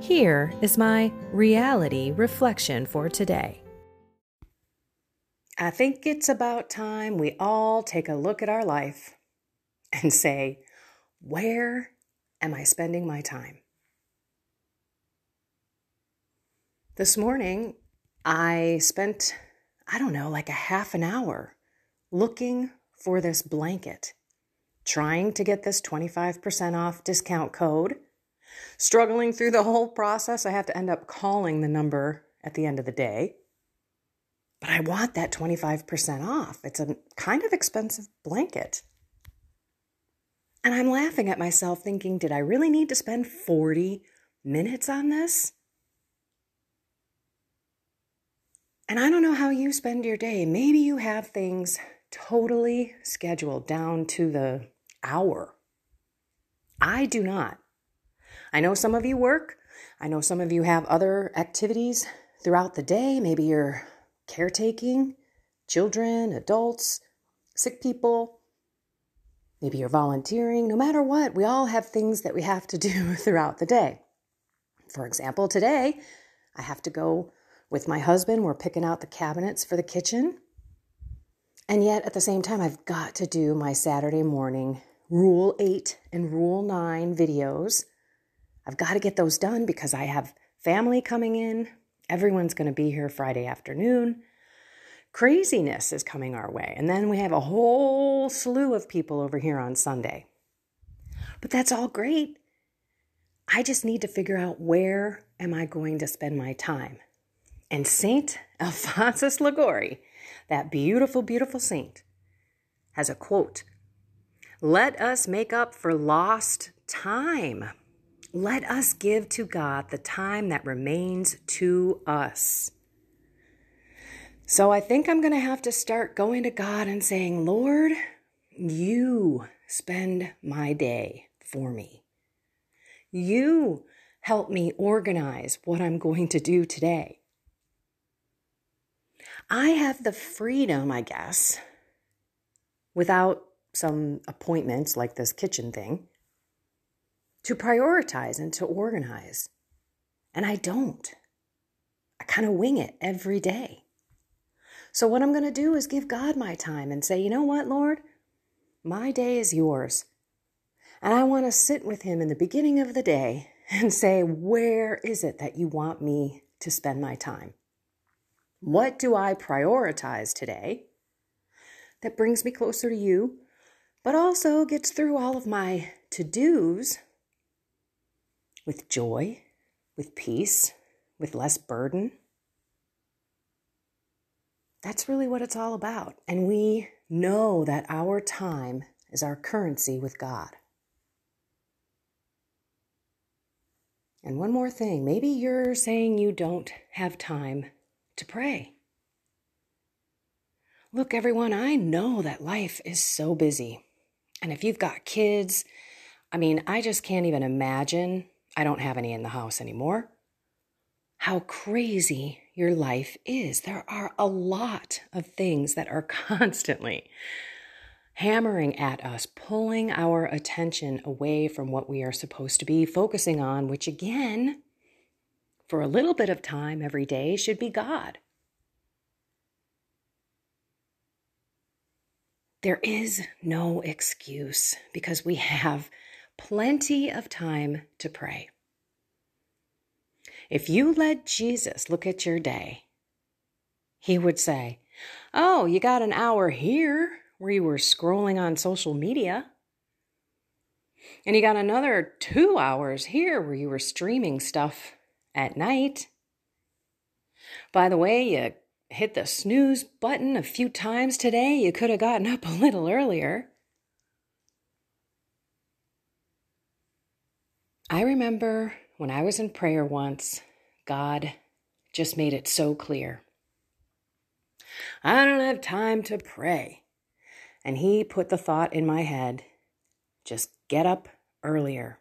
Here is my reality reflection for today. I think it's about time we all take a look at our life and say, where am I spending my time? This morning, I spent, I don't know, like a half an hour looking for this blanket, trying to get this 25% off discount code Struggling through the whole process, I have to end up calling the number at the end of the day. But I want that 25% off. It's a kind of expensive blanket. And I'm laughing at myself, thinking, did I really need to spend 40 minutes on this? And I don't know how you spend your day. Maybe you have things totally scheduled down to the hour. I do not. I know some of you work. I know some of you have other activities throughout the day. Maybe you're caretaking children, adults, sick people. Maybe you're volunteering. No matter what, we all have things that we have to do throughout the day. For example, today I have to go with my husband. We're picking out the cabinets for the kitchen. And yet, at the same time, I've got to do my Saturday morning Rule 8 and Rule 9 videos I've got to get those done because I have family coming in. Everyone's going to be here Friday afternoon. Craziness is coming our way. And then we have a whole slew of people over here on Sunday. But that's all great. I just need to figure out where am I going to spend my time. And Saint Alphonsus Liguori, that beautiful, beautiful saint, has a quote Let us make up for lost time. Let us give to God the time that remains to us. So I think I'm going to have to start going to God and saying, Lord, you spend my day for me. You help me organize what I'm going to do today. I have the freedom, I guess, without some appointments like this kitchen thing, to prioritize and to organize. And I don't. I kind of wing it every day. So, what I'm going to do is give God my time and say, you know what, Lord? My day is yours. And I want to sit with Him in the beginning of the day and say, where is it that you want me to spend my time? What do I prioritize today that brings me closer to you, but also gets through all of my to dos with joy, with peace, with less burden. That's really what it's all about. And we know that our time is our currency with God. And one more thing maybe you're saying you don't have time to pray. Look, everyone, I know that life is so busy. And if you've got kids, I mean, I just can't even imagine I don't have any in the house anymore. How crazy your life is. There are a lot of things that are constantly hammering at us, pulling our attention away from what we are supposed to be focusing on, which again, for a little bit of time every day, should be God. There is no excuse because we have plenty of time to pray. If you let Jesus look at your day, he would say, Oh, you got an hour here where you were scrolling on social media. And you got another two hours here where you were streaming stuff at night. By the way, you hit the snooze button a few times today. You could have gotten up a little earlier. I remember when I was in prayer once, God just made it so clear. I don't have time to pray. And He put the thought in my head just get up earlier.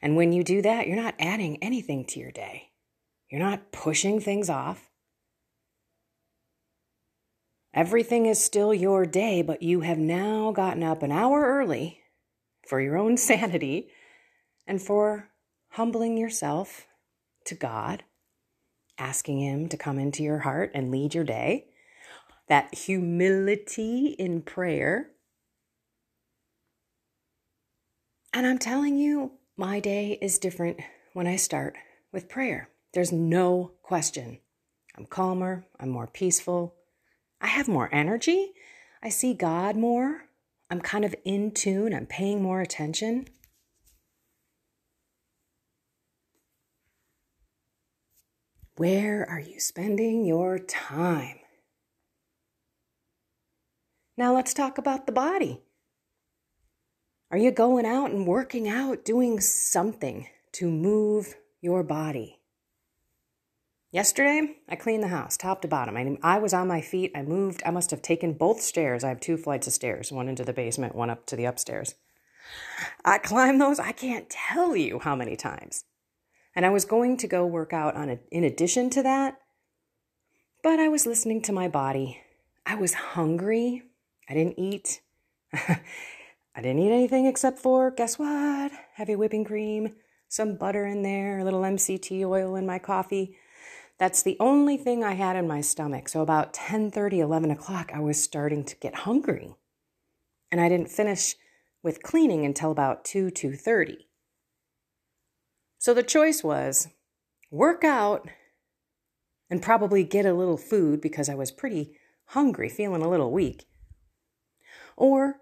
And when you do that, you're not adding anything to your day. You're not pushing things off. Everything is still your day, but you have now gotten up an hour early for your own sanity and for humbling yourself to God, asking Him to come into your heart and lead your day. That humility in prayer. And I'm telling you, my day is different when I start with prayer. There's no question. I'm calmer, I'm more peaceful, I have more energy, I see God more, I'm kind of in tune, I'm paying more attention. Where are you spending your time? Now let's talk about the body. Are you going out and working out, doing something to move your body? Yesterday, I cleaned the house top to bottom. I, I was on my feet. I moved. I must have taken both stairs. I have two flights of stairs one into the basement, one up to the upstairs. I climbed those, I can't tell you how many times. And I was going to go work out on a, in addition to that, but I was listening to my body. I was hungry. I didn't eat. I didn't eat anything except for, guess what? Heavy whipping cream, some butter in there, a little MCT oil in my coffee. That's the only thing I had in my stomach. So about 10 30, 11 o'clock, I was starting to get hungry. And I didn't finish with cleaning until about 2 2.30 so the choice was work out and probably get a little food because I was pretty hungry, feeling a little weak, or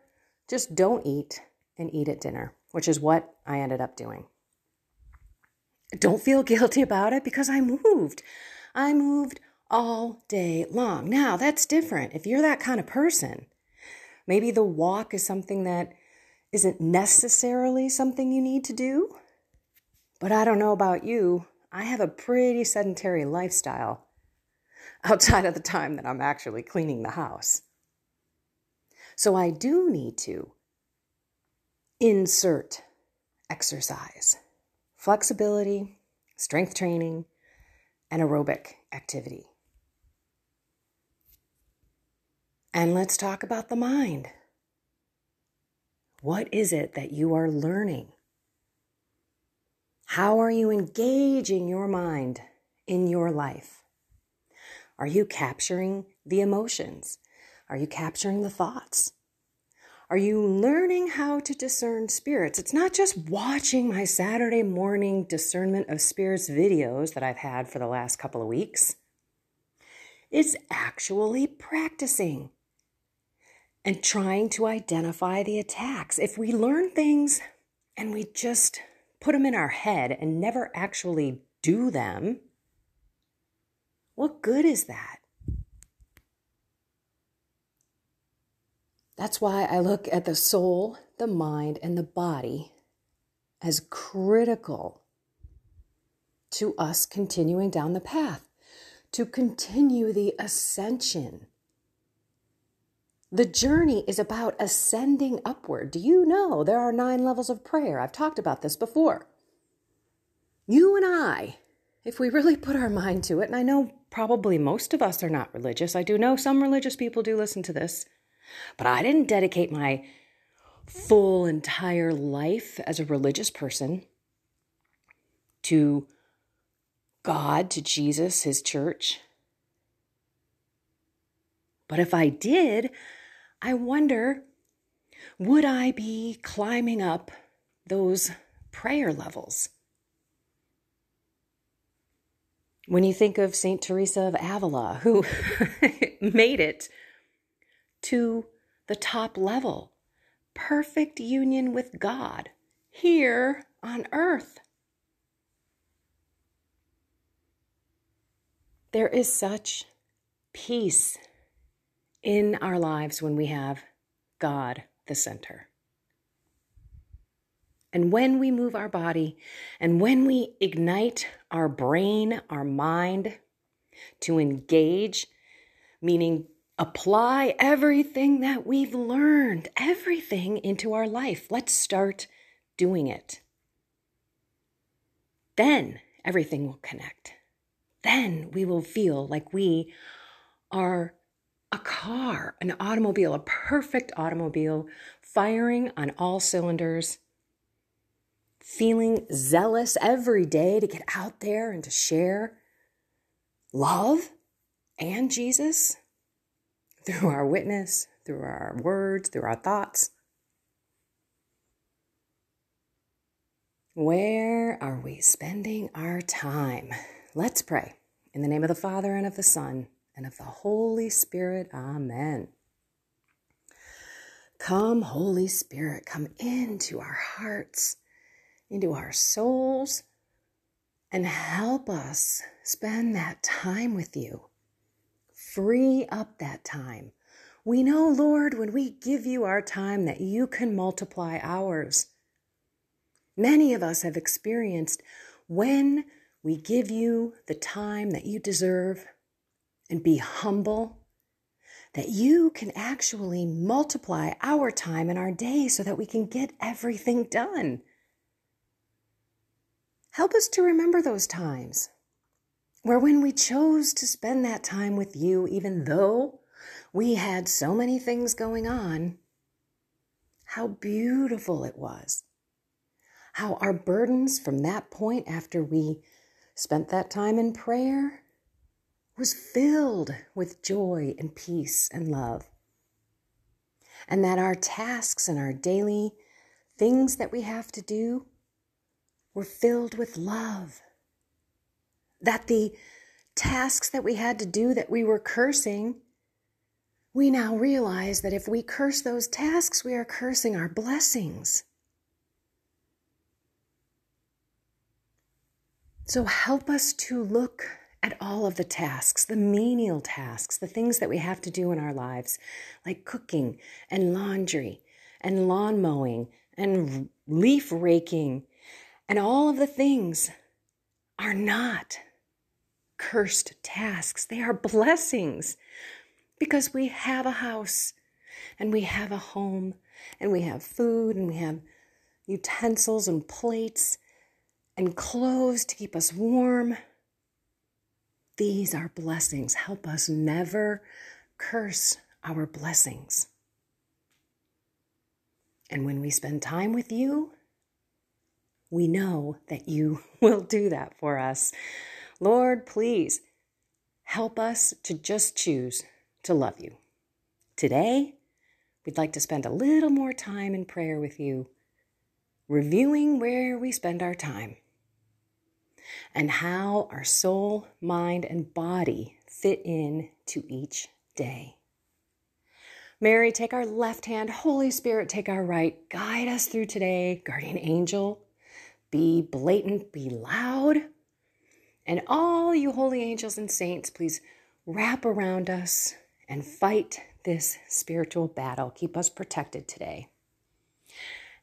just don't eat and eat at dinner, which is what I ended up doing. Don't feel guilty about it because I moved. I moved all day long. Now, that's different. If you're that kind of person, maybe the walk is something that isn't necessarily something you need to do. But I don't know about you, I have a pretty sedentary lifestyle outside of the time that I'm actually cleaning the house. So I do need to insert exercise, flexibility, strength training, and aerobic activity. And let's talk about the mind. What is it that you are learning? How are you engaging your mind in your life? Are you capturing the emotions? Are you capturing the thoughts? Are you learning how to discern spirits? It's not just watching my Saturday morning discernment of spirits videos that I've had for the last couple of weeks. It's actually practicing and trying to identify the attacks. If we learn things and we just put them in our head and never actually do them, what good is that? That's why I look at the soul, the mind, and the body as critical to us continuing down the path, to continue the ascension the journey is about ascending upward. Do you know there are nine levels of prayer? I've talked about this before. You and I, if we really put our mind to it, and I know probably most of us are not religious, I do know some religious people do listen to this, but I didn't dedicate my full entire life as a religious person to God, to Jesus, His church. But if I did, I wonder would I be climbing up those prayer levels? When you think of St. Teresa of Avila, who made it to the top level, perfect union with God here on earth. There is such peace in our lives when we have God the center. And when we move our body and when we ignite our brain, our mind to engage, meaning apply everything that we've learned, everything into our life, let's start doing it. Then everything will connect. Then we will feel like we are a car, an automobile, a perfect automobile, firing on all cylinders, feeling zealous every day to get out there and to share love and Jesus through our witness, through our words, through our thoughts. Where are we spending our time? Let's pray. In the name of the Father and of the Son and of the Holy Spirit. Amen. Come, Holy Spirit, come into our hearts, into our souls, and help us spend that time with you. Free up that time. We know, Lord, when we give you our time, that you can multiply ours. Many of us have experienced when we give you the time that you deserve and be humble, that you can actually multiply our time and our day so that we can get everything done. Help us to remember those times where when we chose to spend that time with you, even though we had so many things going on, how beautiful it was. How our burdens from that point after we spent that time in prayer was filled with joy and peace and love. And that our tasks and our daily things that we have to do were filled with love. That the tasks that we had to do that we were cursing, we now realize that if we curse those tasks, we are cursing our blessings. So help us to look at all of the tasks, the menial tasks, the things that we have to do in our lives, like cooking and laundry and lawn mowing and leaf raking, and all of the things are not cursed tasks. They are blessings because we have a house and we have a home and we have food and we have utensils and plates and clothes to keep us warm these are blessings. Help us never curse our blessings. And when we spend time with you, we know that you will do that for us. Lord, please help us to just choose to love you. Today, we'd like to spend a little more time in prayer with you, reviewing where we spend our time and how our soul, mind, and body fit in to each day. Mary, take our left hand. Holy Spirit, take our right. Guide us through today. Guardian angel, be blatant, be loud. And all you holy angels and saints, please wrap around us and fight this spiritual battle. Keep us protected today.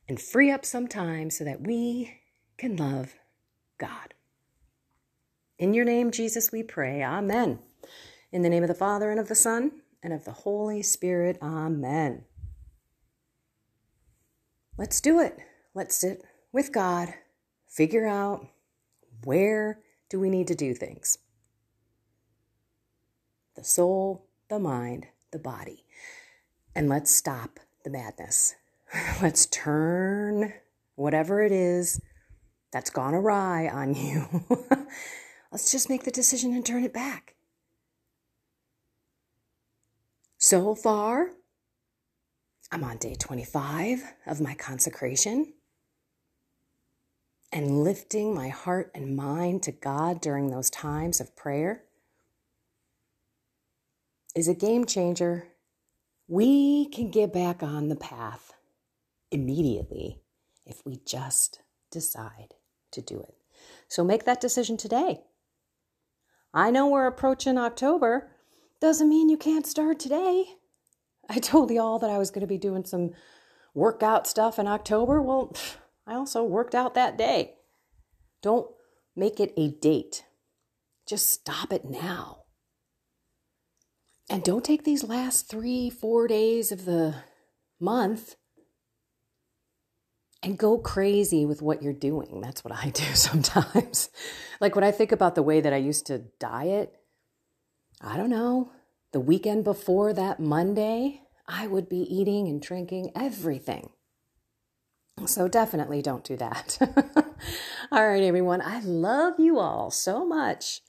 And free up some time so that we can love God. In your name, Jesus, we pray. Amen. In the name of the Father, and of the Son, and of the Holy Spirit. Amen. Let's do it. Let's sit with God, figure out where do we need to do things. The soul, the mind, the body. And let's stop the madness. Let's turn whatever it is that's gone awry on you Let's just make the decision and turn it back. So far, I'm on day 25 of my consecration. and lifting my heart and mind to God during those times of prayer is a game changer. We can get back on the path immediately if we just decide to do it. So make that decision today. I know we're approaching October. Doesn't mean you can't start today. I told y'all that I was going to be doing some workout stuff in October. Well, I also worked out that day. Don't make it a date. Just stop it now. And don't take these last three, four days of the month and go crazy with what you're doing. That's what I do sometimes. like when I think about the way that I used to diet, I don't know, the weekend before that Monday, I would be eating and drinking everything. So definitely don't do that. all right, everyone. I love you all so much.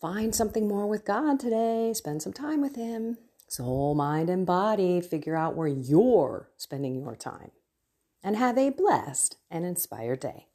Find something more with God today. Spend some time with Him. Soul, mind, and body. Figure out where you're spending your time and have a blessed and inspired day.